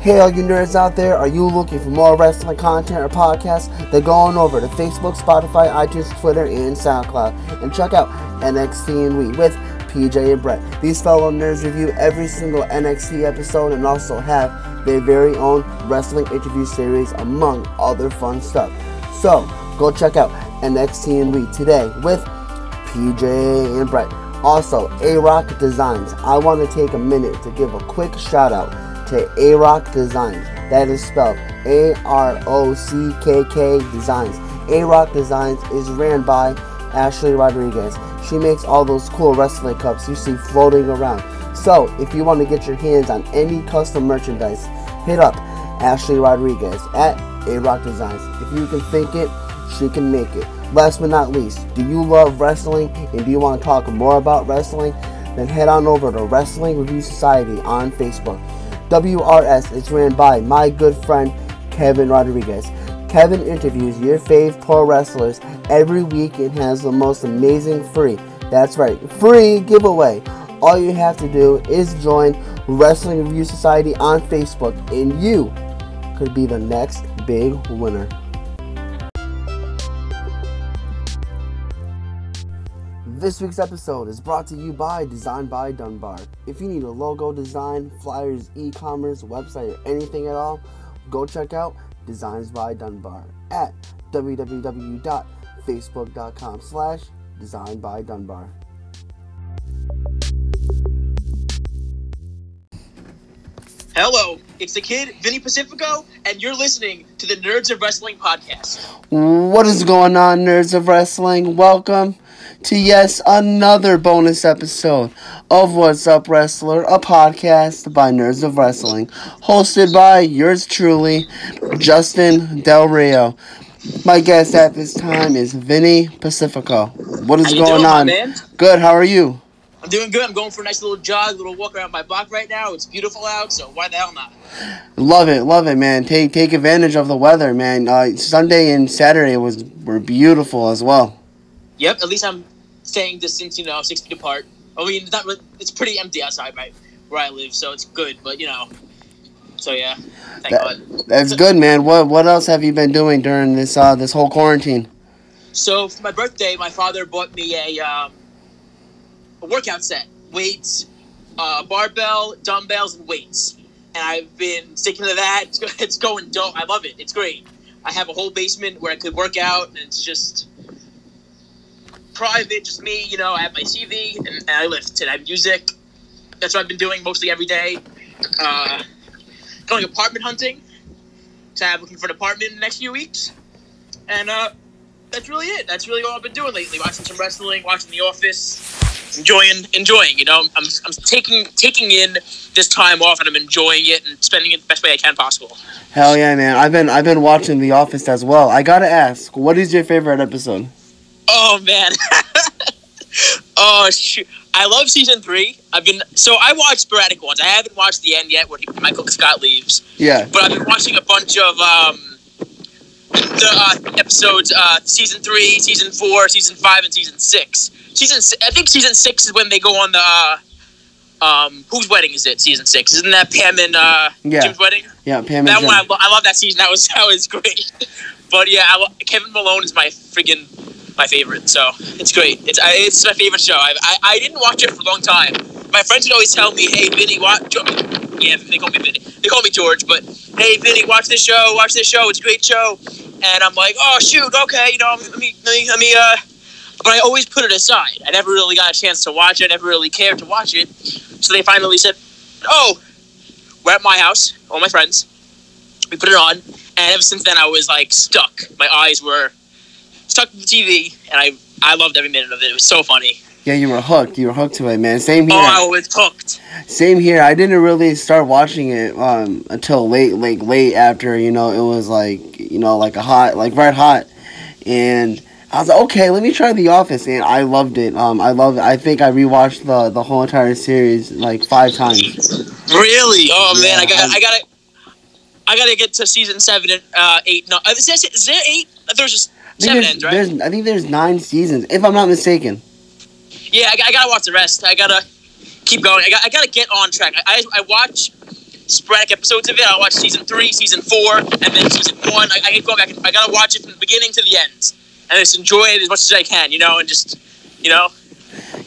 Hey, all you nerds out there, are you looking for more wrestling content or podcasts? Then go on over to Facebook, Spotify, iTunes, Twitter, and SoundCloud and check out NXT and We with PJ and Brett. These fellow nerds review every single NXT episode and also have their very own wrestling interview series, among other fun stuff. So, go check out NXT and We today with PJ and Brett. Also, A Rock Designs. I want to take a minute to give a quick shout out to A Rock Designs. That is spelled A R O C K K Designs. A Rock Designs is ran by Ashley Rodriguez. She makes all those cool wrestling cups you see floating around. So, if you want to get your hands on any custom merchandise, hit up Ashley Rodriguez at A Rock Designs. If you can think it, she can make it. Last but not least, do you love wrestling and do you want to talk more about wrestling? Then head on over to Wrestling Review Society on Facebook. WRS is ran by my good friend Kevin Rodriguez. Kevin interviews your fave pro wrestlers every week and has the most amazing free, that's right, free giveaway. All you have to do is join Wrestling Review Society on Facebook and you could be the next big winner. This week's episode is brought to you by Design by Dunbar. If you need a logo design, flyers, e-commerce, website, or anything at all, go check out Designs by Dunbar at www.facebook.com slash design by Dunbar. Hello, it's the kid, Vinny Pacifico, and you're listening to the Nerds of Wrestling podcast. What is going on, nerds of wrestling? Welcome to yes, another bonus episode of What's Up Wrestler, a podcast by Nerds of Wrestling, hosted by yours truly, Justin Del Rio. My guest at this time is Vinny Pacifico. What is going doing, on? man? Good. How are you? I'm doing good. I'm going for a nice little jog, little walk around my block right now. It's beautiful out, so why the hell not? Love it, love it, man. Take take advantage of the weather, man. Uh, Sunday and Saturday was were beautiful as well. Yep, at least I'm staying distance, you know, six feet apart. I mean, it's, not, it's pretty empty outside right where I live, so it's good. But you know, so yeah, thank That- God. That's good, man. What what else have you been doing during this uh this whole quarantine? So for my birthday, my father bought me a um, a workout set: weights, uh, barbell, dumbbells, and weights. And I've been sticking to that. It's, it's going dope. I love it. It's great. I have a whole basement where I could work out, and it's just private, just me. You know, I have my TV and, and I lift and I have music. That's what I've been doing mostly every day. Uh, going apartment hunting. So I'm looking for an apartment in the next few weeks. And uh, that's really it. That's really all I've been doing lately. Watching some wrestling, watching The Office, enjoying, enjoying. You know, I'm, I'm taking taking in this time off, and I'm enjoying it and spending it the best way I can possible. Hell yeah, man. I've been I've been watching The Office as well. I gotta ask, what is your favorite episode? Oh man. oh shoot. I love season three. I've been so I watched sporadic ones. I haven't watched the end yet where he, Michael Scott leaves, Yeah. but I've been watching a bunch of um, the uh, episodes. Uh, season three, season four, season five, and season six. Season I think season six is when they go on the. Uh, um, whose wedding is it? Season six, isn't that Pam and uh, Yeah. Jim's wedding? Yeah, Pam and That Jim. one, I, lo- I love that season. That was that was great. But yeah, I lo- Kevin Malone is my freaking my favorite. So it's great. It's I, it's my favorite show. I, I I didn't watch it for a long time. My friends would always tell me, "Hey, Vinny, watch." Yeah, they call me Vinny. They call me George, but hey, Vinny, watch this show. Watch this show. It's a great show. And I'm like, oh shoot, okay, you know, let me let me let me uh. But I always put it aside. I never really got a chance to watch it. I never really cared to watch it. So they finally said, "Oh, we're at my house, all my friends. We put it on, and ever since then, I was like stuck. My eyes were stuck to the TV, and I I loved every minute of it. It was so funny. Yeah, you were hooked. You were hooked to it, man. Same here. Oh, I was hooked. Same here. I didn't really start watching it um until late, like late after you know it was like you know like a hot, like red hot, and I was like, okay, let me try The Office, and I loved it. Um, I love. I think I rewatched the the whole entire series like five times. Really? Oh man, I got I got to I got to get to season seven and uh, eight. No, uh, is, there, is there eight? There's just think ends, right? there's I think there's nine seasons, if I'm not mistaken. Yeah, I, I gotta watch the rest. I gotta keep going. I got I gotta get on track. I I, I watch sporadic episodes of it. I'll watch season three, season four, and then season one. I, I going back. I gotta watch it from the beginning to the end, and just enjoy it as much as I can. You know, and just you know.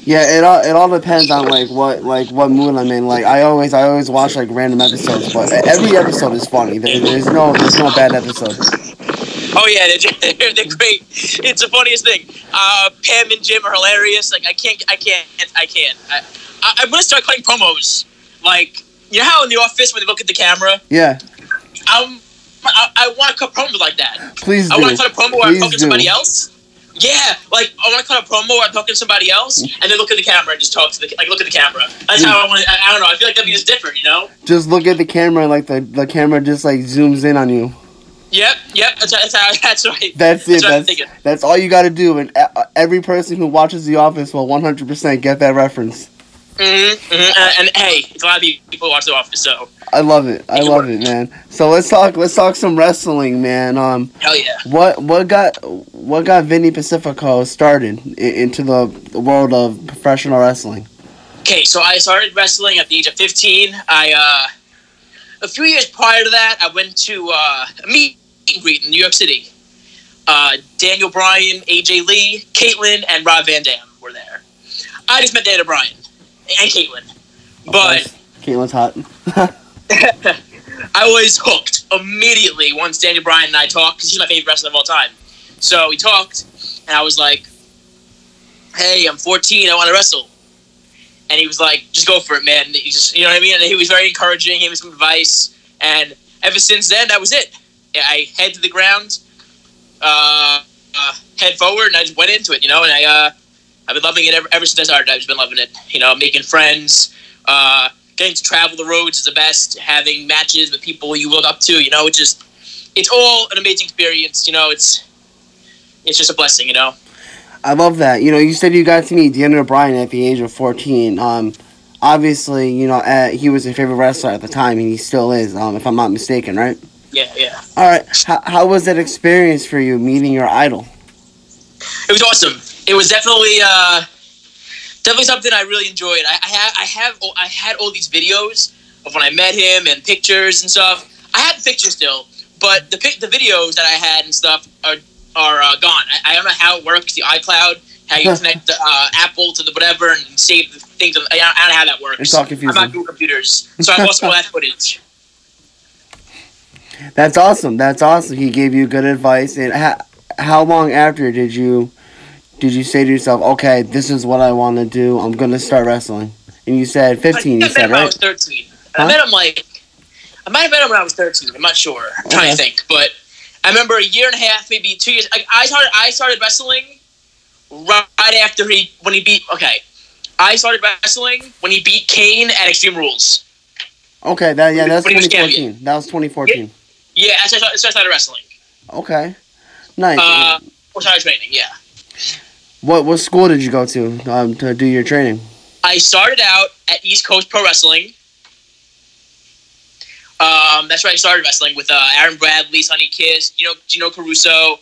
Yeah, it all it all depends on like what like what mood I'm in. Like I always I always watch like random episodes, but every episode is funny. There, there's no there's no bad episode. Oh yeah, they're, they're, they're great. It's the funniest thing. Uh, Pam and Jim are hilarious. Like I can't, I can't, I can't. I, I, I'm gonna start cutting promos. Like you know how in the office when they look at the camera, Yeah, I'm, I, I want to cut promos like that. please I want to cut a promo where I'm talking to somebody else. Yeah, like I want to cut a promo where I'm talking to somebody else, and then look at the camera and just talk to the like look at the camera. That's how I want. I, I don't know. I feel like that'd be just different, you know. Just look at the camera, like the the camera just like zooms in on you. Yep, yep. That's that's that's right. That's it. That's That's that's all you got to do, and e- every person who watches The Office will 100% get that reference. Mm-hmm, And, and hey, it's a lot of people watch The Office, so I love it. I love it, man. So let's talk. Let's talk some wrestling, man. Um, hell yeah. what what got what got Vinny Pacifico started into the world of professional wrestling? Okay, so I started wrestling at the age of 15. I, uh, a few years prior to that, I went to uh, a meet and greet in New York City. Uh, Daniel Bryan, AJ Lee, Kaitlyn, and Rob Van Dam were there. I just met Daniel Bryan and Kaitlyn. But Kaitlyn's hot. I was hooked immediately once Daniel Bryan and I talked because he's my favorite wrestler of all time. So we talked, and I was like, "Hey, I'm 14. I want to wrestle." And he was like, "Just go for it, man." He just, you know what I mean? And he was very encouraging. He gave me some advice, and ever since then, that was it. I head to the ground, uh, uh, head forward, and I just went into it, you know. And I, uh, I've been loving it ever, ever since I started. I've just been loving it, you know, making friends. Uh, getting to travel the roads is the best. Having matches with people you look up to, you know, it's just it's all an amazing experience. You know, it's it's just a blessing. You know. I love that. You know, you said you got to meet Daniel Bryan at the age of 14. Um, obviously, you know, uh, he was your favorite wrestler at the time, and he still is, um, if I'm not mistaken, right? Yeah, yeah. All right. How, how was that experience for you meeting your idol? It was awesome. It was definitely uh, definitely something I really enjoyed. I, I have I have all- I had all these videos of when I met him and pictures and stuff. I have the pictures still, but the pic- the videos that I had and stuff are are uh, gone. I, I don't know how it works. The iCloud, how you connect the uh, Apple to the whatever and save the things. I don't, I don't know how that works. It's all I'm confusing. not good computers, so I lost all that footage. That's awesome. That's awesome. He gave you good advice. And how, how long after did you did you say to yourself, okay, this is what I want to do. I'm gonna start wrestling. And you said 15. You I met said when I right? was 13. Huh? I met him like I might have met him when I was 13. I'm not sure. I'm trying to think, but I remember a year and a half, maybe two years. Like I started, I started wrestling right after he when he beat. Okay, I started wrestling when he beat Kane at Extreme Rules. Okay. That yeah. That's When he was 2014. That was 2014. Yeah, when I started, started wrestling. Okay. Nice. Uh, started training. Yeah, what what school did you go to um, to do your training? I started out at East Coast Pro Wrestling. Um, that's where I started wrestling with uh, Aaron Bradley, Sonny Kiss, you know, Gino Caruso,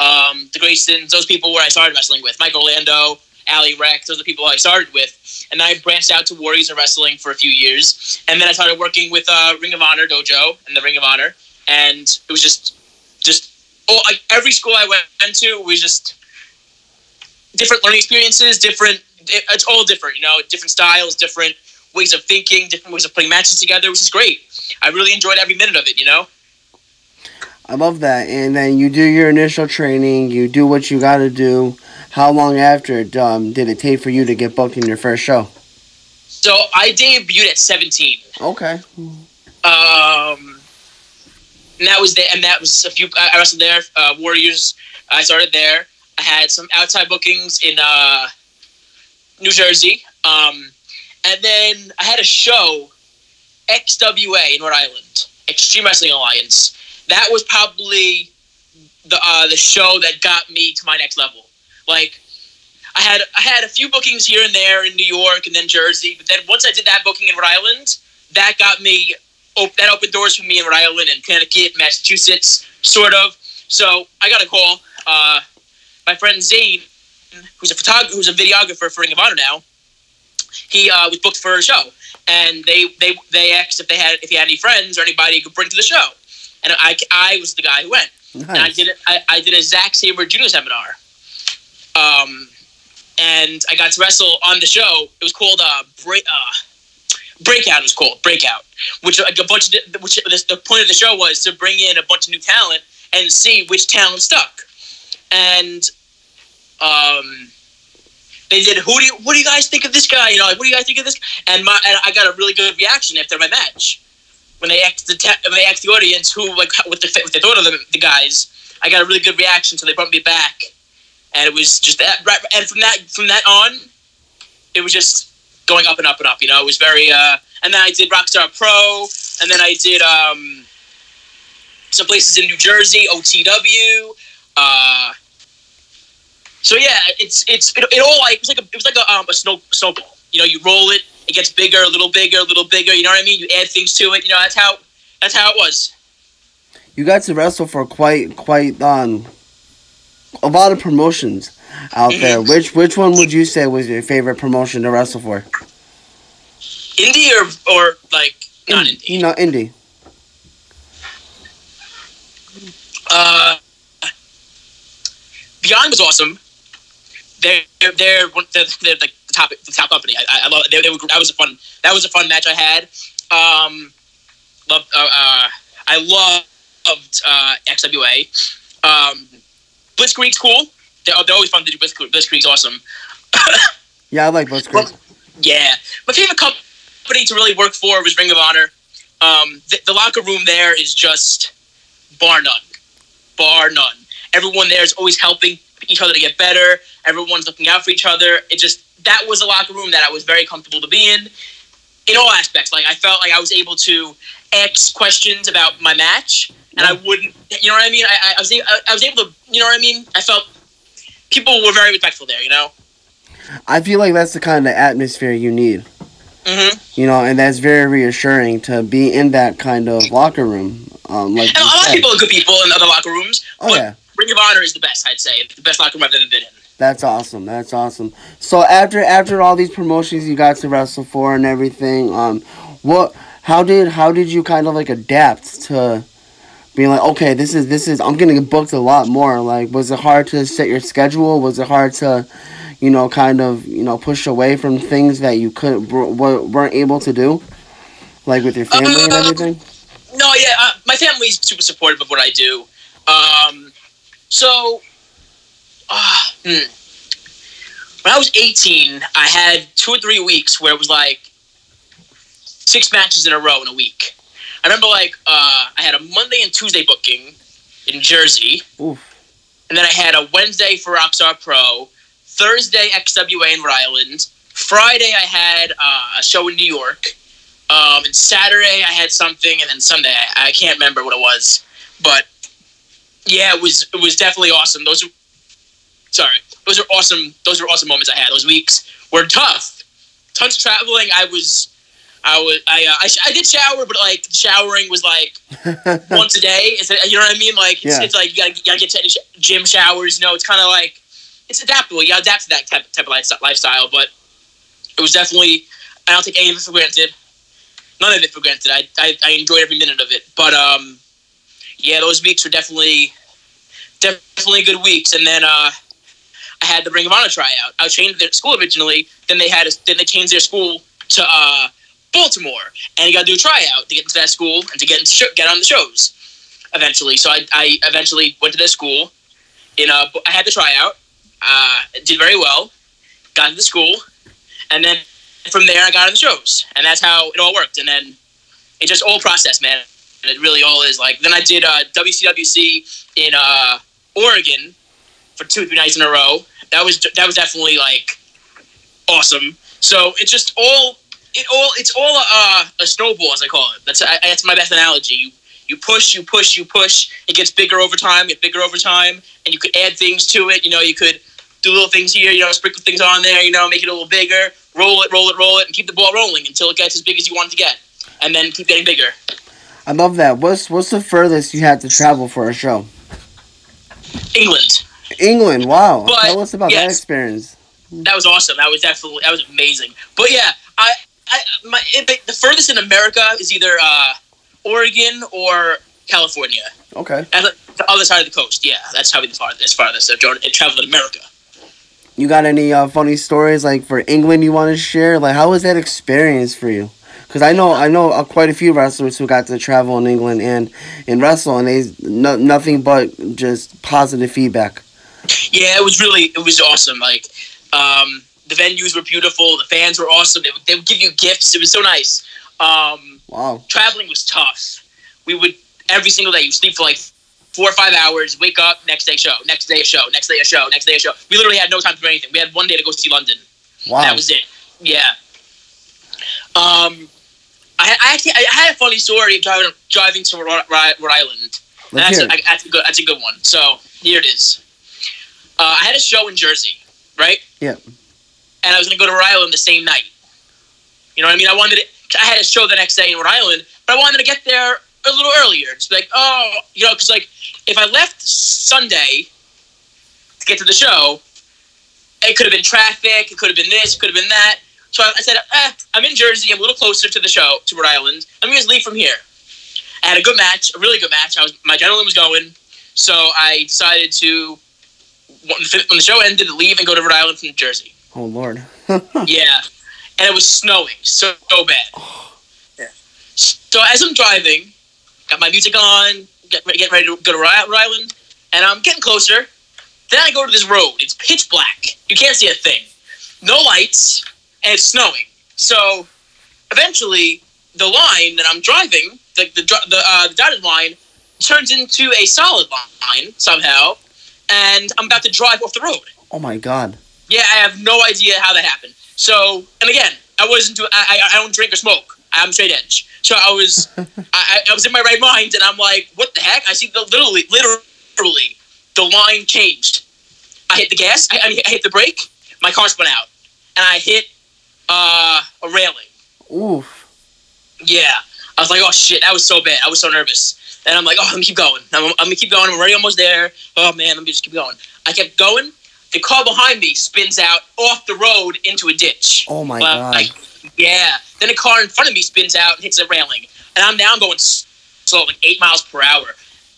um, the Graysons. Those people where I started wrestling with. Mike Orlando, Ali Rex. Those are the people I started with. And I branched out to Warriors of Wrestling for a few years. And then I started working with uh, Ring of Honor Dojo and the Ring of Honor. And it was just, just oh, like every school I went to was just different learning experiences, different. It, it's all different, you know, different styles, different ways of thinking, different ways of putting matches together, which is great. I really enjoyed every minute of it, you know. I love that. And then you do your initial training. You do what you got to do. How long after um, did it take for you to get booked in your first show? So I debuted at 17. Okay. Um, and that was the, and that was a few. I wrestled there. Uh, Warriors. I started there. I had some outside bookings in uh, New Jersey. Um, and then I had a show, XWA in Rhode Island, Extreme Wrestling Alliance. That was probably the uh, the show that got me to my next level. Like, I had I had a few bookings here and there in New York and then Jersey, but then once I did that booking in Rhode Island, that got me op- that opened doors for me in Rhode Island and Connecticut, Massachusetts, sort of. So I got a call. Uh, my friend Zane, who's a photographer, who's a videographer for Ring of Honor now, he uh, was booked for a show, and they they they asked if they had if he had any friends or anybody he could bring to the show, and I, I was the guy who went, Nice. and I did it. I, did a Zack Sabre Jr. seminar, um, and I got to wrestle on the show. It was called uh, break uh, breakout. Was called breakout, which like a bunch of which the, the point of the show was to bring in a bunch of new talent and see which talent stuck, and um they did. Who do you? What do you guys think of this guy? You know, like, what do you guys think of this? And my and I got a really good reaction after my match when they asked the te- when they asked the audience who like what they what they thought of the, the guys. I got a really good reaction, so they brought me back, and it was just that. Right, and from that from that on, it was just going up and up and up. You know, it was very. uh And then I did Rockstar Pro, and then I did um some places in New Jersey, OTW. Uh, so yeah, it's it's it, it all like it was like a it was like a um a snow snowball. You know, you roll it, it gets bigger, a little bigger, a little bigger. You know what I mean? You add things to it. You know, that's how that's how it was. You got to wrestle for quite quite um a lot of promotions out there. Which which one would you say was your favorite promotion to wrestle for? Indie or or like not indie. You know, indie. Uh, Beyond was awesome. They're they're they're, one- they're, they're like the top the top company. I, I- I love they, they were, that was a fun that was a fun match I had. Um, loved uh, uh, I loved uh, XWA. Um, Blitzkrieg's cool. They're, they're always fun to do. Blitzkrieg, Blitzkrieg's awesome. Yeah, I like Blitzkrieg. Yeah, my favorite company to really work for was Ring of Honor. Um, the, the locker room there is just bar none, bar none. Everyone there is always helping each other to get better. Everyone's looking out for each other. It just that was a locker room that I was very comfortable to be in, in all aspects. Like I felt like I was able to ask questions about my match, and I wouldn't. You know what I mean? I, I, was I was able to. You know what I mean? I felt people were very respectful there. You know. I feel like that's the kind of atmosphere you need. hmm You know, and that's very reassuring to be in that kind of locker room. Um, like And a lot of people are good people in other locker rooms, Oh but yeah. Ring of Honor is the best, I'd say. The best locker room I've ever been in. That's awesome. That's awesome. So after after all these promotions you got to wrestle for and everything, um, what how did how did you kind of like adapt to being like, okay, this is this is I'm gonna booked a lot more. Like, was it hard to set your schedule? Was it hard to, you know, kind of you know push away from things that you couldn't weren't able to do, like with your family and Um, everything? No, yeah, uh, my family's super supportive of what I do. Um, so, uh, hmm. when I was 18, I had two or three weeks where it was like six matches in a row in a week. I remember like uh, I had a Monday and Tuesday booking in Jersey. Oof. And then I had a Wednesday for Rockstar Pro, Thursday XWA in Rhode Island, Friday I had uh, a show in New York, um, and Saturday I had something, and then Sunday I, I can't remember what it was, but yeah, it was it was definitely awesome. Those are sorry, those are awesome. Those are awesome moments I had. Those weeks were tough. Tons of traveling. I was. I was I, uh, I, sh- I did shower, but like showering was like once a day. Is it, you know what I mean? Like it's, Yeah. it's like you gotta, you gotta get to any sh- gym showers. You know, it's kind of like it's adaptable. You gotta adapt to that type, type of life- lifestyle. But it was definitely I don't take any of it for granted. None of it for granted. I, I, I enjoyed every minute of it. But um, yeah, those weeks were definitely definitely good weeks. And then uh, I had the Ring of Honor tryout. I was trained at their school originally. Then they had a, then they changed their school to uh, Baltimore, and you got to do a tryout to get into that school and to get into get on the shows. Eventually, so I, I eventually went to their school. In uh, I had the tryout. Uh, did very well. Got into the school, and then from there I got on the shows, and that's how it all worked. And then it just all process, man. It really all is like. Then I did uh, WCWC in uh, Oregon for two, three nights in a row. That was that was definitely like awesome. So it's just all it all it's all uh, a snowball as I call it. That's I, that's my best analogy. You you push, you push, you push. It gets bigger over time, get bigger over time, and you could add things to it. You know, you could do little things here. You know, sprinkle things on there. You know, make it a little bigger. Roll it, roll it, roll it, and keep the ball rolling until it gets as big as you want it to get, and then keep getting bigger. I love that. What's what's the furthest you had to travel for a show? England. England. Wow. But, Tell us about that experience. That was awesome. That was definitely that was amazing. But yeah, I I, my it, the furthest in America is either uh, Oregon or California. Okay. At the other side of the coast. Yeah, that's probably the farthest. Farthest. I've traveled- traveled in America. You got any uh, funny stories like for England you want to share? Like, how was that experience for you? Because I know I know uh, quite a few wrestlers who got to travel in England and and wrestle, and they no, nothing but just positive feedback. Yeah, it was really it was awesome. Like, um, the venues were beautiful. The fans were awesome. They would, they would give you gifts. It was so nice. Um, Wow. traveling was tough. We would every single day. You sleep for like four or five hours. Wake up, next day show, next day a show, next day a show, next day a show. We literally had no time for anything. We had one day to go see London. Wow. That was it. Yeah. Um, I, I actually I had a funny story of driving driving to Rhode, Island. And that's, a, that's a good that's a good one. So here it is. Uh, I had a show in Jersey, right? Yeah. And I was gonna go to Rhode Island the same night. You know what I mean? I wanted to, I had a show the next day in Rhode Island, but I wanted to get there a little earlier. Just like, oh, you know, because like if I left Sunday to get to the show, it could have been traffic. It could have been this. It could have been that. So I, I said, eh, I'm in Jersey. I'm a little closer to the show, to Rhode Island. Let me just leave from here. I had a good match, a really good match. I was my adrenaline was going, so I decided to when the show ended, leave and go to Rhode Island from Jersey. Oh Lord. Yeah, and it was snowing so, so bad. Yeah. So as I'm driving, got my music on, get ready, get ready to go to Rhode Island, and I'm getting closer. Then I go to this road. It's pitch black. You can't see a thing. No lights, and it's snowing. So eventually, the line that I'm driving, the the the, uh, the dotted line, turns into a solid line somehow, and I'm about to drive off the road. oh my God. Yeah, I have no idea how that happened. So, and again, I wasn't. Do, I, I don't drink or smoke. I'm straight edge. So I was, I, I- I was in my right mind, and I'm like, what the heck? I see the literally, literally, the line changed. I hit the gas. I, I, mean, I hit the brake. My car spun out, and I hit uh, a railing. Oof. Yeah, I was like, oh shit, that was so bad. I was so nervous. And I'm like, oh, let me keep going. I'm, I'm gonna keep going. I'm already almost there. Oh man, let me just keep going. I kept going. The car behind me spins out off the road into a ditch. Oh my Well, God. Like, yeah. Then a car in front of me spins out and hits a railing, and I'm now going slow, like eight miles per hour.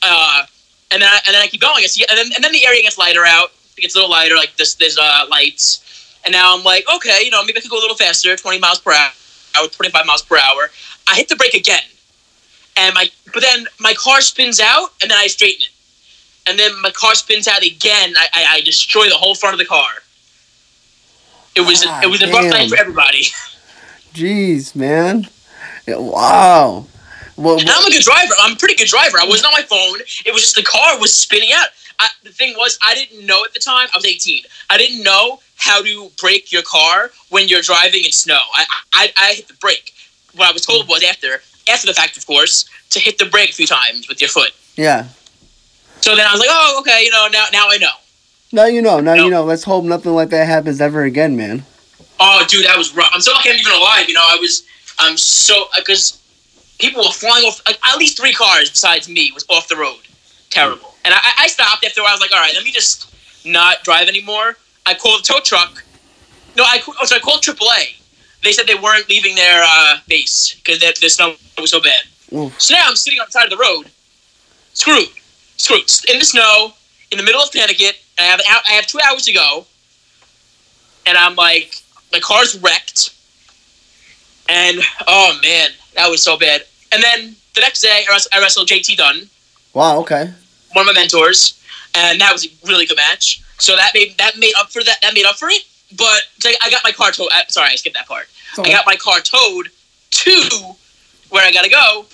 Uh, and then I, and then I keep going. I see, and then and then the area gets lighter out. It gets a little lighter. Like this, there's uh, lights, and now I'm like, okay, you know, maybe I could go a little faster, 20 miles per hour, 25 miles per hour. I hit the brake again, and my but then my car spins out, and then I straighten it, and then my car spins out again. I I, I destroy the whole front of the car. It was God it was a rough damn. night for everybody. Jeez, man. Yeah, wow. Well, And I'm a good driver. I'm a pretty good driver. I wasn't on my phone. It was just the car was spinning out. I, the thing was, I didn't know at the time. I was 18. I didn't know how to brake your car when you're driving in snow. I, I, I hit the brake. What I was told was after, after the fact, of course, to hit the brake a few times with your foot. yeah. So then I was like, oh, okay, you know, now, now I know. Now you know. Now you No. know. Let's hope nothing like that happens ever again, man. Oh, dude, that was rough. I'm so lucky I'm even alive. You know, I was, I'm so because people were flying off. Like, at least three cars besides me was off the road. Terrible. And I, I stopped after. I was like, all right, let me just not drive anymore. I called the tow truck. No, I oh, so I called AAA. They said they weren't leaving their uh, base because the, the snow was so bad. Oof. So now I'm sitting on the side of the road, screwed, screwed in the snow, in the middle of Connecticut. I have I have two hours to go, and I'm like, my car's wrecked, and oh man, that was so bad. And then the next day, I wrestled, I wrestled JT Dunn, Wow. Okay. one of my mentors, and that was a really good match. So that made that made up for that. That made up for it. But I got my car towed. uh, Sorry, I skipped that part. I got my car towed to where I gotta go.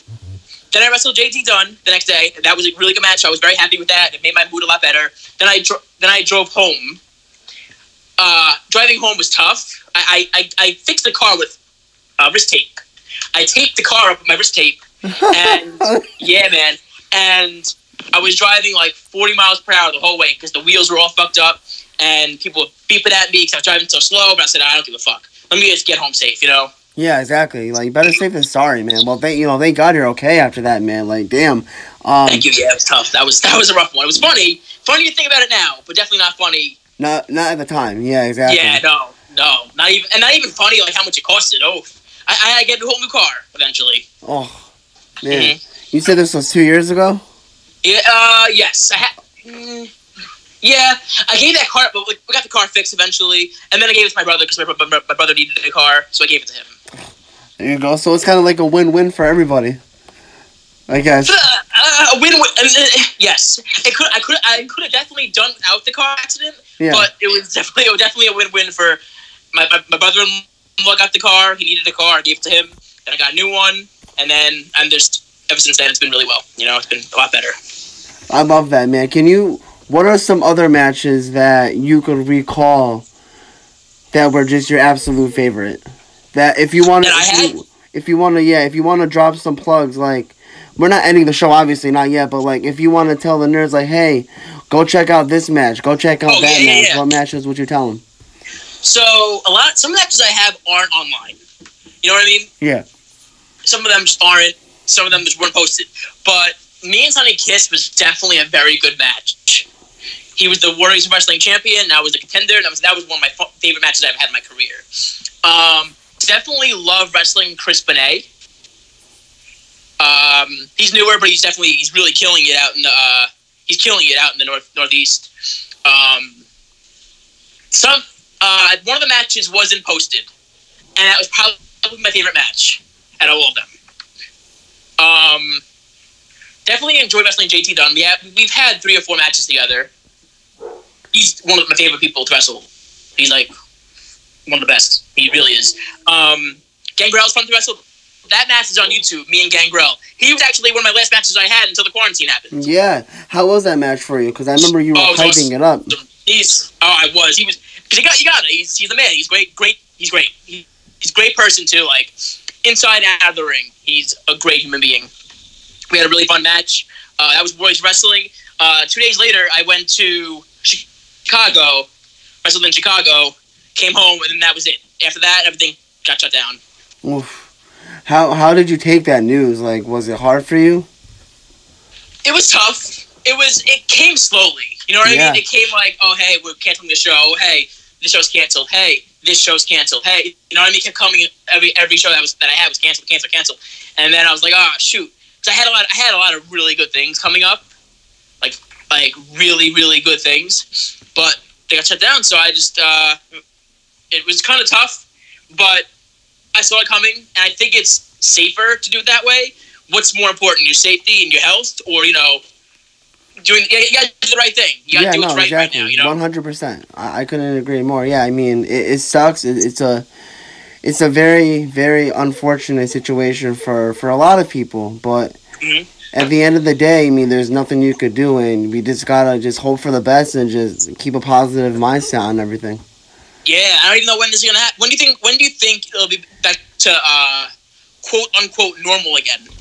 Then I wrestled JT Dunn the next day. That was a really good match. I was very happy with that. It made my mood a lot better. Then I dro- then I drove home. Uh, driving home was tough. I, I, I, fixed the car with uh, wrist tape. I taped the car up with my wrist tape, and yeah, man. And I was driving like 40 miles per hour the whole way because the wheels were all fucked up, and people were beeping at me because I was driving so slow. But I said, I don't give a fuck. Let me just get home safe, you know. Yeah, exactly. Like better safe than sorry, man. Well, they you know they got here okay after that, man. Like damn. Um, Thank you. Yeah, it was tough. That was that was a rough one. It was funny. Funny to think about it now, but definitely not funny. not not at the time. Yeah, exactly. Yeah, no, no, not even and not even funny like how much it costed. Oh, I, I had to get a whole new car eventually. Oh, man. Mm-hmm. You said this was two years ago? Yeah. Uh. Yes. I had. Mm, yeah, I gave that car, but we we got the car fixed eventually, and then I gave it to my brother because my, my, my brother needed a car, so I gave it to him. There you go. So it's kind of like a win-win for everybody. I guess. Uh, a win-win. uh, uh, yes, it could. I could. I could have definitely done without the car accident, Yeah. but it was definitely it was definitely a win-win for my my, my brother-in-law got the car. He needed a car. I gave it to him. Then I got a new one, and then I'm just ever since then it's been really well. You know, it's been a lot better. I love that, man. Can you? What are some other matches that you could recall that were just your absolute favorite? That if you want to, if you, if you want to, yeah, if you want to drop some plugs, like we're not ending the show, obviously not yet, but like if you want to tell the nerds, like, hey, go check out this match, go check out Oh, that yeah, match. yeah. What matches would you tell them? So a lot, some of the matches I have aren't online. You know what I mean? Yeah. Some of them just aren't. Some of them just weren't posted. But me and Sonny Kiss was definitely a very good match. He was the Warriors Wrestling Champion, and I was the contender, and that was that was one of my favorite matches I've had in my career. Um, definitely love wrestling Chris Benet. Um, he's newer, but he's definitely he's really killing it out in the uh, he's killing it out in the north northeast. Um, some uh, one of the matches wasn't posted, and that was probably my favorite match out of all of them. Um, definitely enjoy wrestling JT Dunn. We have, we've had three or four matches together. He's one of my favorite people to wrestle. He's like one of the best. He really is. Um, Gangrel's fun to wrestle. That match is on YouTube. Me and Gangrel. He was actually one of my last matches I had until the quarantine happened. Yeah. How was that match for you? Because I remember you were Oh, hyping it up. He's oh, I was. He was because he got you got it. He's he's the man. He's great. Great. He's great. He, he's a great person too. Like inside and out of the ring, he's a great human being. We had a really fun match. Uh, that was Boys Wrestling. Uh, two days later, I went to Chicago, wrestled in Chicago, came home, and then that was it. After that, everything got shut down. Oof. How how did you take that news? Like, was it hard for you? It was tough. It was. It came slowly. You know what I mean? It came like, oh hey, we're canceling the show. Hey, this show's canceled. Hey, this show's canceled. Hey, you know what I mean? It kept coming. Every every show that was that I had was canceled, canceled, canceled. And then I was like, oh shoot, 'Cause I had a lot. I had a lot of really good things coming up, like like really really good things, but they got shut down. So I just uh, it was kind of tough, but I saw it coming, and I think it's safer to do it that way. What's more important, your safety and your health, or you know, doing you gotta do the right thing. You gotta yeah, do no, what's right exactly. right now. You know, One hundred percent. I couldn't agree more. Yeah, I mean, it, it sucks. It, it's a, it's a very, very unfortunate situation for for a lot of people. But Mhm. at the end of the day, I mean, there's nothing you could do, and we just gotta just hope for the best and just keep a positive mindset on everything. Yeah. I don't even know when this is gonna happen. When do you think? When do you think it'll be back to uh, quote unquote normal again?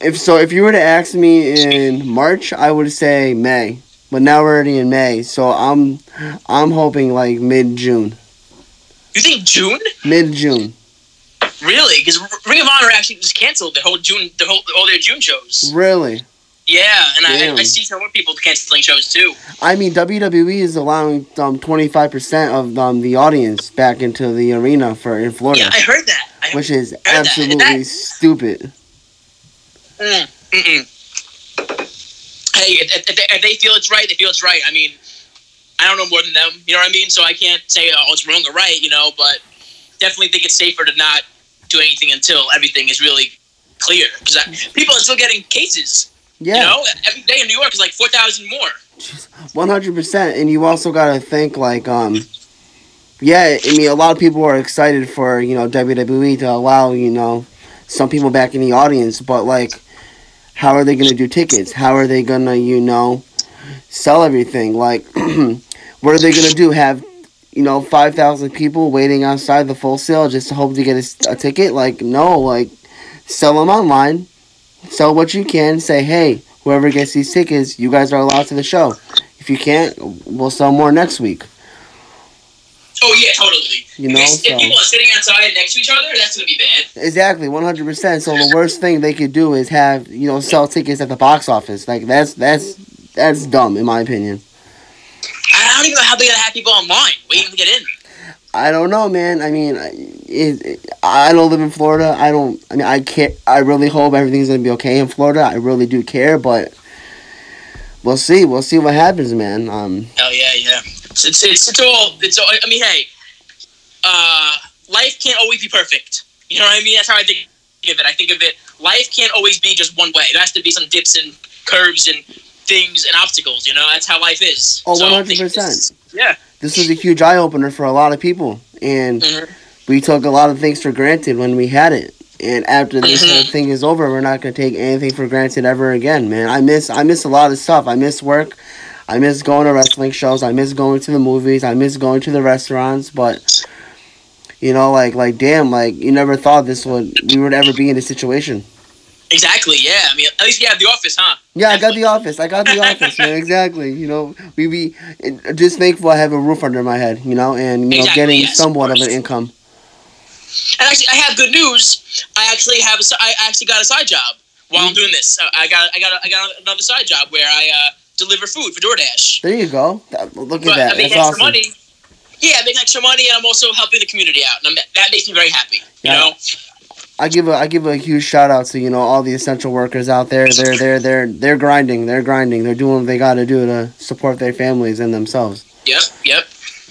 if so, if you were to ask me in March, I would say May. But now we're already in May, so I'm I'm hoping like mid June. You think June? Mid June. Really? Because Ring of Honor actually just canceled the whole June, the whole all their June shows. Really? Yeah, and I, I see some more people canceling shows too. I mean, WWE is allowing um twenty five percent of um the audience back into the arena for in Florida, Yeah, I heard that. I, which is absolutely that- stupid. Mm. Hey, if, if, they, if they feel it's right, they feel it's right. I mean, I don't know more than them. You know what I mean? So I can't say oh it's wrong or right. You know, but definitely think it's safer to not do anything until everything is really clear. Because people are still getting cases. Yeah, You know, every day in New York is like four thousand more. one hundred percent. And you also got to think like um. Yeah, I mean, a lot of people are excited for you know WWE to allow you know some people back in the audience, but like, how are they gonna do tickets? How are they gonna you know sell everything? Like, what are they gonna do? Have you know five thousand people waiting outside the full sale just to hope to get a ticket? Like, no, like sell them online, sell what you can. Say, hey, whoever gets these tickets, you guys are allowed to the show. If you can't, we'll sell more next week. Oh yeah, totally. You if, know, if people are sitting outside next to each other, that's gonna be bad. Exactly, one hundred percent. So the worst thing they could do is have you know sell tickets at the box office. Like that's that's that's dumb in my opinion. I don't even know how they're gonna have people online waiting to get in. I don't know, man. I mean, I- it, I don't live in Florida. I don't. I mean, I care. I really hope everything's gonna be okay in Florida. I really do care, but we'll see. We'll see what happens, man. Um, Oh yeah, yeah. It's it's it's, it's all it's all. I mean, hey, uh, life can't always be perfect. You know what I mean? That's how I think of it. I think of it. Life can't always be just one way. There has to be some dips and curves and things and obstacles. You know, that's how life is. Oh, So, 100%. Yeah. This was a huge eye opener for a lot of people, and Mhm. we took a lot of things for granted when we had it. And after this Mhm. whole thing is over, we're not gonna take anything for granted ever again, man. I miss I miss a lot of stuff. I miss work. I miss going to wrestling shows. I miss going to the movies. I miss going to the restaurants. But you know, like like damn, like you never thought this would we would ever be in this situation. Exactly. Yeah. I mean, at least you have the office, huh? Yeah, I got the office. I got the office, man. Exactly. You know, we be just thankful I have a roof under my head. You know, and you know, getting yes, somewhat of an income. And actually, I have good news. I actually have a, I actually got a side job while I'm doing this. I got I got a, I got another side job where I uh, deliver food for DoorDash. There you go. Look at But that. I make That's extra awesome. money. Yeah, I make extra money, and I'm also helping the community out, and I'm, that makes me very happy. You Yeah. know, I give a I give a huge shout out to you know all the essential workers out there. They're they're they're they're grinding. They're grinding. They're doing what they got to do to support their families and themselves. yep, yep.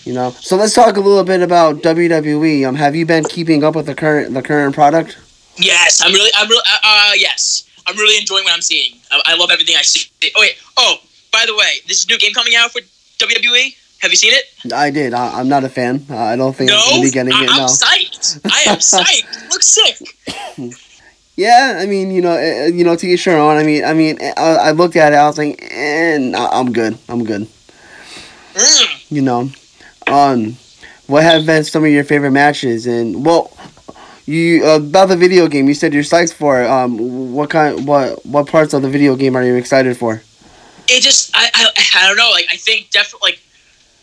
You know. So let's talk a little bit about WWE. Um, have you been keeping up with the current the current product? Yes, I'm really, I'm really, uh, uh, yes, I'm really enjoying what I'm seeing. I, I love everything I see. Oh wait, oh, by the way, this new game coming out for WWE. Have you seen it? I did. I, I'm not a fan. Uh, I don't think no, I'm gonna be getting I, it I'm now. psyched. I am psyched. It looks sick. Yeah, I mean, you know, uh, you know, to each their own. I mean, I mean, I, I looked at it. I was like, eh, nah, I'm good. I'm good. Mm. You know, um, what have been some of your favorite matches? And well, you uh, about the video game. You said you're psyched for it. Um, what kind? What what parts of the video game are you excited for? It just, I, I, I don't know. Like, I think definitely, like,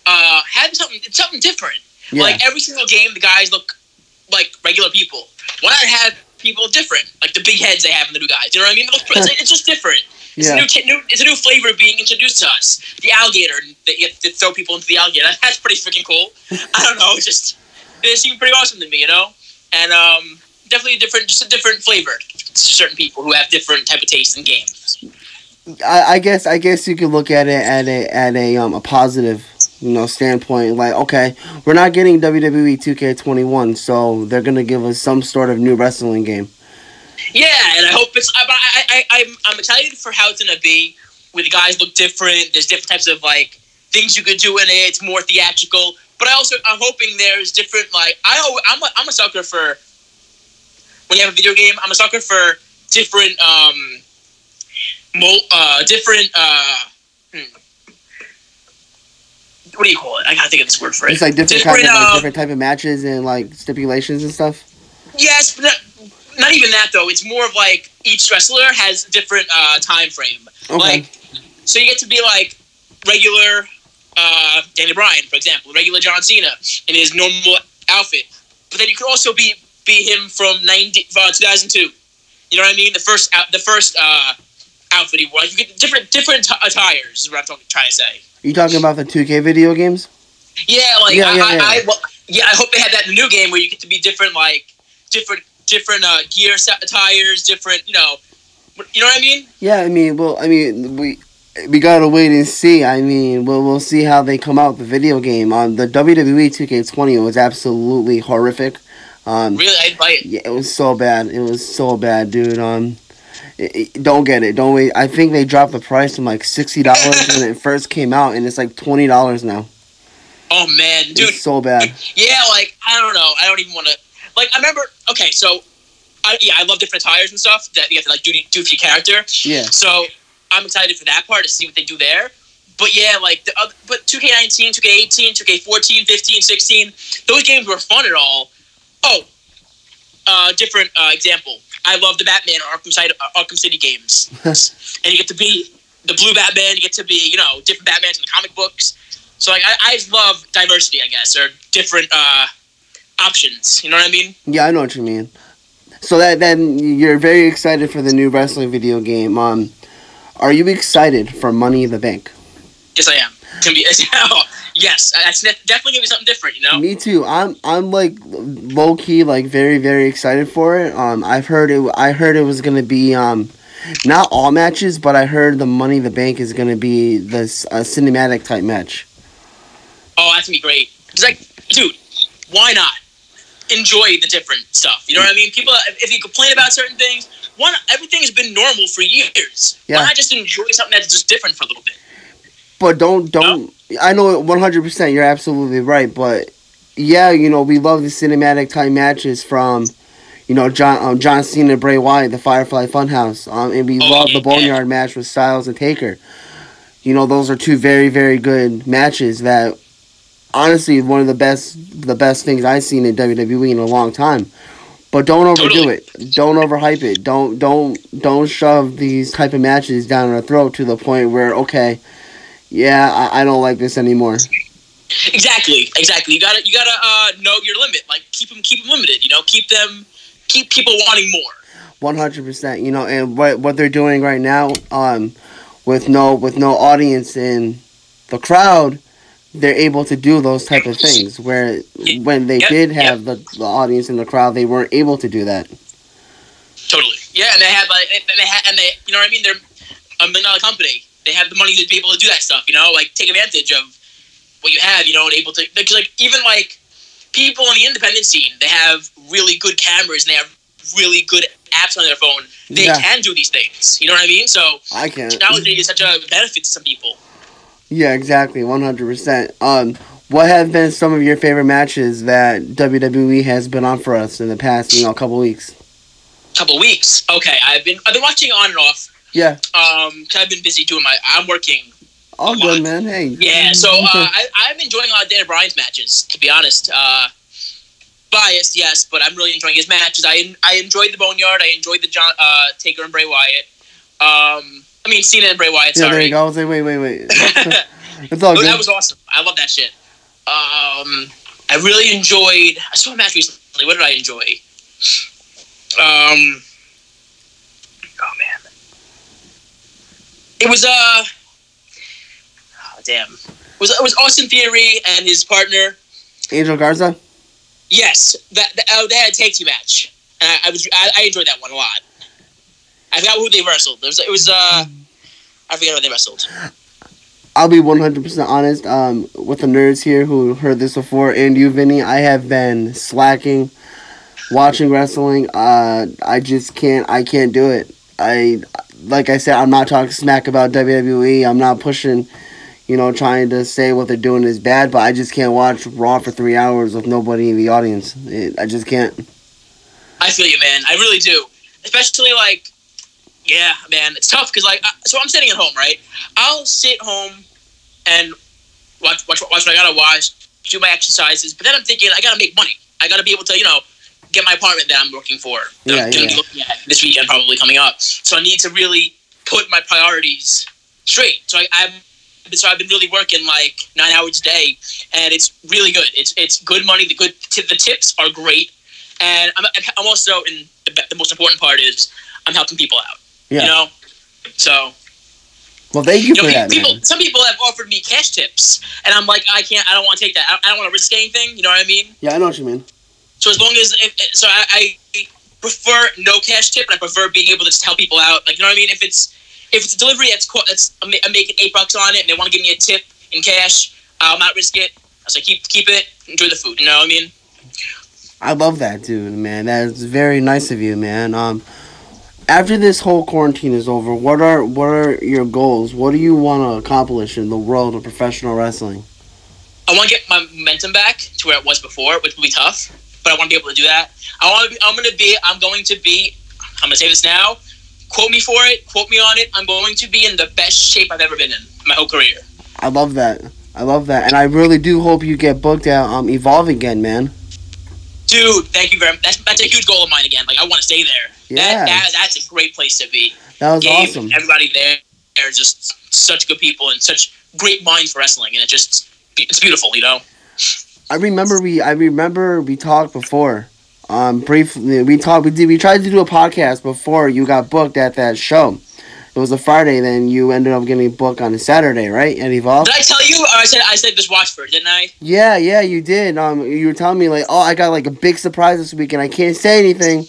uh, having something, it's something different. Yeah, Like every single game, the guys look like regular people. Why not have people different, like the big heads they have in the new guys? You know what I mean? It looks, it's, it's just different. It's yeah. a new, t- new, it's a new flavor being introduced to us. The alligator that you have to throw people into the alligator. That's pretty freaking cool. I don't know. Just it seemed pretty awesome to me, you know. And um, definitely a different, just a different flavor to certain people who have different type of taste in games. I, I guess I guess you could look at it at a at a um a positive you know standpoint. Like, okay, we're not getting WWE 2K21, so they're gonna give us some sort of new wrestling game. Yeah, and I hope it's. I, I, I, I'm, I'm excited for how it's gonna be. Where the guys look different. There's different types of like things you could do in it. It's more theatrical. But I also, I'm hoping there's different like I, I'm, a, I'm a sucker for when you have a video game. I'm a sucker for different, um, mo- uh, different, uh, hmm. What do you call it? I gotta think of this word for it. It's like different kind of like different type of matches and like stipulations and stuff. Yes, but not, not even that though. It's more of like each wrestler has a different uh, time frame. Okay. Like, so you get to be like regular uh, Danny Bryan, for example, regular John Cena in his normal outfit. But then you could also be be him from 90, uh, 2002. You know what I mean? The first out, the first uh, outfit he wore. Like you get different different t- attires. Is what I'm talking, trying to say. Are you talking about the 2K video games? Yeah, like Yeah, I, yeah, I, yeah. I, well, yeah, I hope they have that in the new game where you get to be different, like different, different uh, gear set attires, different, you know, you know what I mean? Yeah, I mean, well, I mean, we we gotta wait and see. I mean, we'll we'll see how they come out with the video game. On the E WWE 2K20 was absolutely horrific. Um, Really, I'd buy it. yeah, it was so bad. It was so bad, dude. Um, don't get it. Don't wait. I think they dropped the price from like sixty dollars when it first came out, and it's like twenty dollars now. Oh man, dude, It's so bad. yeah, like I don't know, I don't even want to. Like I remember, okay, so I yeah, I love different tires and stuff that you have to like do do for your character. Yeah. So I'm excited for that part to see what they do there. But yeah, like the other, but 2K19, 2K18, 2K14, 15, 16, those games were fun at all. Oh, uh, different uh, example. I love the Batman Arkham City, uh, Arkham City games, and you get to be the blue Batman. You get to be you know different Batmans in the comic books. So like I, I love diversity, I guess, or different uh, options. You know what I mean? Yeah, I know what you mean. So that then you're very excited for the new wrestling video game. Um, are you excited for Money in the Bank? Yes, I am. It's gonna be Yes, that's definitely gonna be something different. You know. Me too. I'm I'm like low key like very very excited for it. Um, I've heard it. I heard it was gonna be um, not all matches, but I heard the Money in the Bank is gonna be this uh, cinematic type match. Oh, that's gonna be great. It's like, dude, why not enjoy the different stuff? You know what I mean? People, if you complain about certain things, one, everything has been normal for years. Yeah. Why not just enjoy something that's just different for a little bit? But don't don't. I know one hundred percent. You're absolutely right. But yeah, you know we love the cinematic type matches from, you know John um, John Cena and Bray Wyatt, the Firefly Funhouse, um, and we Oh, love yeah, the Boneyard match with Styles and Taker. You know those are two very very good matches that, honestly, one of the best the best things I've seen in WWE in a long time. But don't overdo Totally. it. Don't overhype it. Don't don't don't shove these type of matches down our throat to the point where okay, yeah, I, I don't like this anymore. Exactly, exactly. You gotta, you gotta uh, know your limit. Like keep them, keep them limited. You know, keep them, keep people wanting more. One hundred percent. You know, and what what they're doing right now, um, with no with no audience in the crowd, they're able to do those type of things. Where when they Yep, did have the, the audience in the crowd, they weren't able to do that. Totally. Yeah, and they have like, and they have, and they, you know what I mean? They're a million dollar company. They have the money to be able to do that stuff. You know, like take advantage of what you have. You know, and able to because like even like people in the independent scene, they have really good cameras and they have really good apps on their phone. They Yeah. can do these things. You know what I mean? So I can't. technology is such a benefit to some people. Yeah, exactly. One hundred percent. Um, what have been some of your favorite matches that WWE has been on for us in the past, you know, couple weeks? Couple weeks. Okay, I've been I've been watching on and off. Yeah. Um, 'cause I've been busy doing my. I'm working All good, man. Hey. Yeah, so uh, I, I'm enjoying a lot of Daniel Bryan's matches, to be honest. Uh, biased, yes, but I'm really enjoying his matches. I I enjoyed the Boneyard. I enjoyed the John uh, Taker and Bray Wyatt. Um, I mean Cena and Bray Wyatt. yeah, Sorry, there you go. I was like, wait, wait, wait. it's all good. That was awesome. I love that shit. Um, I really enjoyed. I saw a match recently. What did I enjoy? Um, oh man, it was uh, oh, damn. It was it was Austin Theory and his partner. Angel Garza. Yes, that, that oh, they had a tag team match, and I, I was I, I enjoyed that one a lot. I forgot who they wrestled. It was it was uh, I forget who they wrestled. I'll be 100% honest um, with the nerds here who heard this before, and you, Vinny. I have been slacking watching wrestling. Uh, I just can't. I can't do it. I like I said. I'm not talking smack about WWE. I'm not pushing. You know, trying to say what they're doing is bad, but I just can't watch Raw for three hours with nobody in the audience. It, I just can't. I feel you, man. I really do. Especially like, yeah, man, it's tough because like, so I'm sitting at home, right? I'll sit home and watch watch watch what I gotta watch, do my exercises, but then I'm thinking I gotta make money. I gotta be able to, you know, get my apartment that I'm looking for. That Yeah, I'm gonna yeah. be looking at this weekend, probably coming up. So I need to really put my priorities straight. So I, I'm. So I've been really working like nine hours a day, and it's really good. It's it's good money. The good t- the tips are great, and I'm, I'm also in the, the most important part is I'm helping people out. Yeah. You know, so Well, thank you you know, for pe- that, people. Some people have offered me cash tips, and I'm like, I can't. I don't want to take that. I, I don't want to risk anything. You know what I mean? Yeah, I know what you mean. So as long as if, so, I, I prefer no cash tip, and I prefer being able to just help people out. Like you know what I mean? If it's if it's a delivery that's that's I'm making eight bucks on it, and they want to give me a tip in cash, I'll not risk it. I say keep keep it, enjoy the food. You know what I mean? I love that dude, man. That's very nice of you, man. Um, after this whole quarantine is over, what are what are your goals? What do you want to accomplish in the world of professional wrestling? I want to get my momentum back to where it was before, which will be tough, but I want to be able to do that. I want to. Be, I'm going to be. I'm going to be. I'm going to say this now. Quote me for it. Quote me on it. I'm going to be in the best shape I've ever been in my whole career. I love that. I love that, and I really do hope you get booked at um Evolve again, man. Dude, thank you very much. That's, that's a huge goal of mine again. Like I want to stay there. Yeah. That, that that's a great place to be. That was awesome. Everybody there, they're just such good people and such great minds for wrestling, and it just it's beautiful, you know. I remember we I remember we talked before. Um, briefly we talked we did we tried to do a podcast before you got booked at that show. It was a Friday, then you ended up getting booked on a Saturday, right? And Evolve. Did I tell you? Or I said I said just watch for it, didn't I? Yeah, yeah, you did. Um, you were telling me like, oh, I got like a big surprise this weekend. I can't say anything,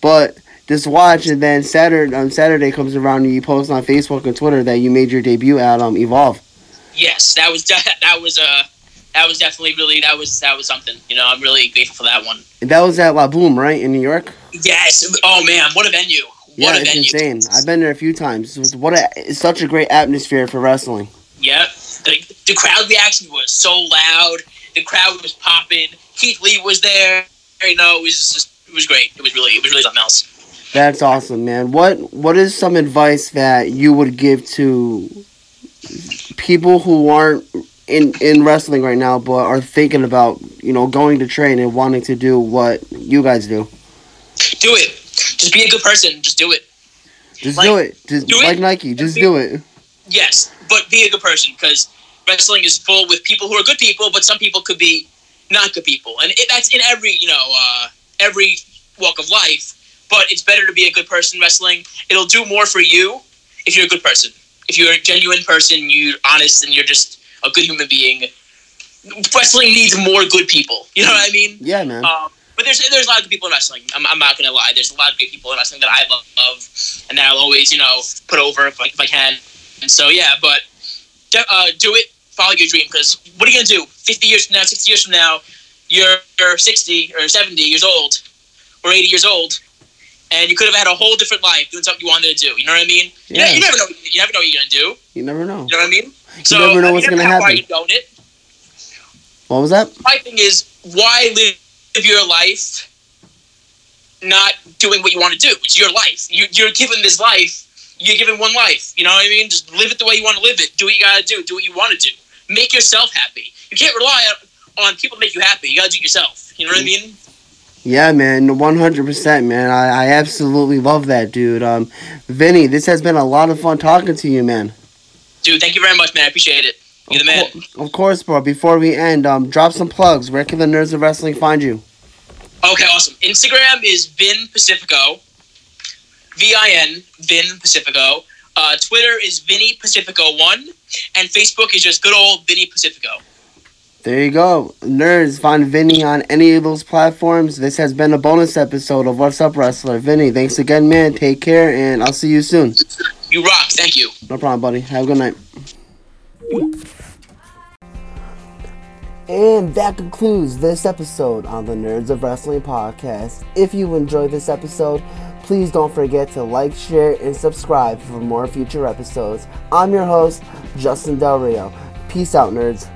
but just watch. And then Saturday, um, Saturday comes around and you post on Facebook and Twitter that you made your debut at um Evolve. Yes, that was de- that was uh that was definitely really that was that was something. You know, I'm really grateful for that one. That was at La Boom, right in New York. Yes. Oh man, what a venue! What yeah, a it's venue! insane. I've been there a few times. It's what a, it's such a great atmosphere for wrestling. Yep. The, the crowd reaction was so loud. The crowd was popping. Keith Lee was there. You know, it was just it was great. It was really it was really something else. That's awesome, man. What what is some advice that you would give to people who aren't in in wrestling right now but are thinking about, you know, going to train and wanting to do what you guys do? Do it. Just be a good person. Just do it. Just Like, do it. Just do it like Nike, just be- do it. Yes, but be a good person because wrestling is full with people who are good people, but some people could be not good people, and it, that's in every you know uh, every walk of life. But it's better to be a good person wrestling. It'll do more for you if you're a good person. If you're a genuine person, you're honest, and you're just a good human being. Wrestling needs more good people. You know what I mean? Yeah, man. Um, but there's there's a lot of good people in wrestling. I'm, I'm not gonna lie. There's a lot of good people in wrestling that I love, and that I'll always you know put over if I, if I can. And so yeah, but uh, do it. Follow your dream because what are you gonna do? 50 years from now, 60 years from now, you're, you're 60 or 70 years old or 80 years old, and you could have had a whole different life doing something you wanted to do. You know what I mean? You, Yeah. you never know. You never know what you're gonna do. You never know. You know what I mean? So you never know I mean, what's gonna know Why happen. you doing it? What was that? my thing is why live your life not doing what you want to do? It's your life. You, you're given this life. You're given one life. You know what i mean? Just live it the way you want to live it. Do what you gotta do. Do what you want to do. Make yourself happy. You can't rely on, on people to make you happy. You gotta do it yourself. You know what i mean? Yeah, man, one hundred percent, man. I, I absolutely love that, dude. Um, Vinny, this has been a lot of fun talking to you, man. Dude thank you very much man i appreciate it you're the man Of course, bro. Before we end, um, drop some plugs. Where can the nerds of wrestling find you? okay awesome instagram is vin pacifico v-i-n vin pacifico uh, twitter is vinny pacifico 1 and facebook is just good old vinny pacifico There you go. Nerds, find Vinny on any of those platforms. This has been a bonus episode of What's Up Wrestler. Vinny, thanks again, man. Take care, and I'll see you soon. You rock thank you No problem, buddy. Have a good night. And that concludes this episode on the Nerds of Wrestling podcast. If you enjoyed this episode, please don't forget to like, share, and subscribe for more future episodes. I'm your host, Justin Del Rio. Peace out, nerds.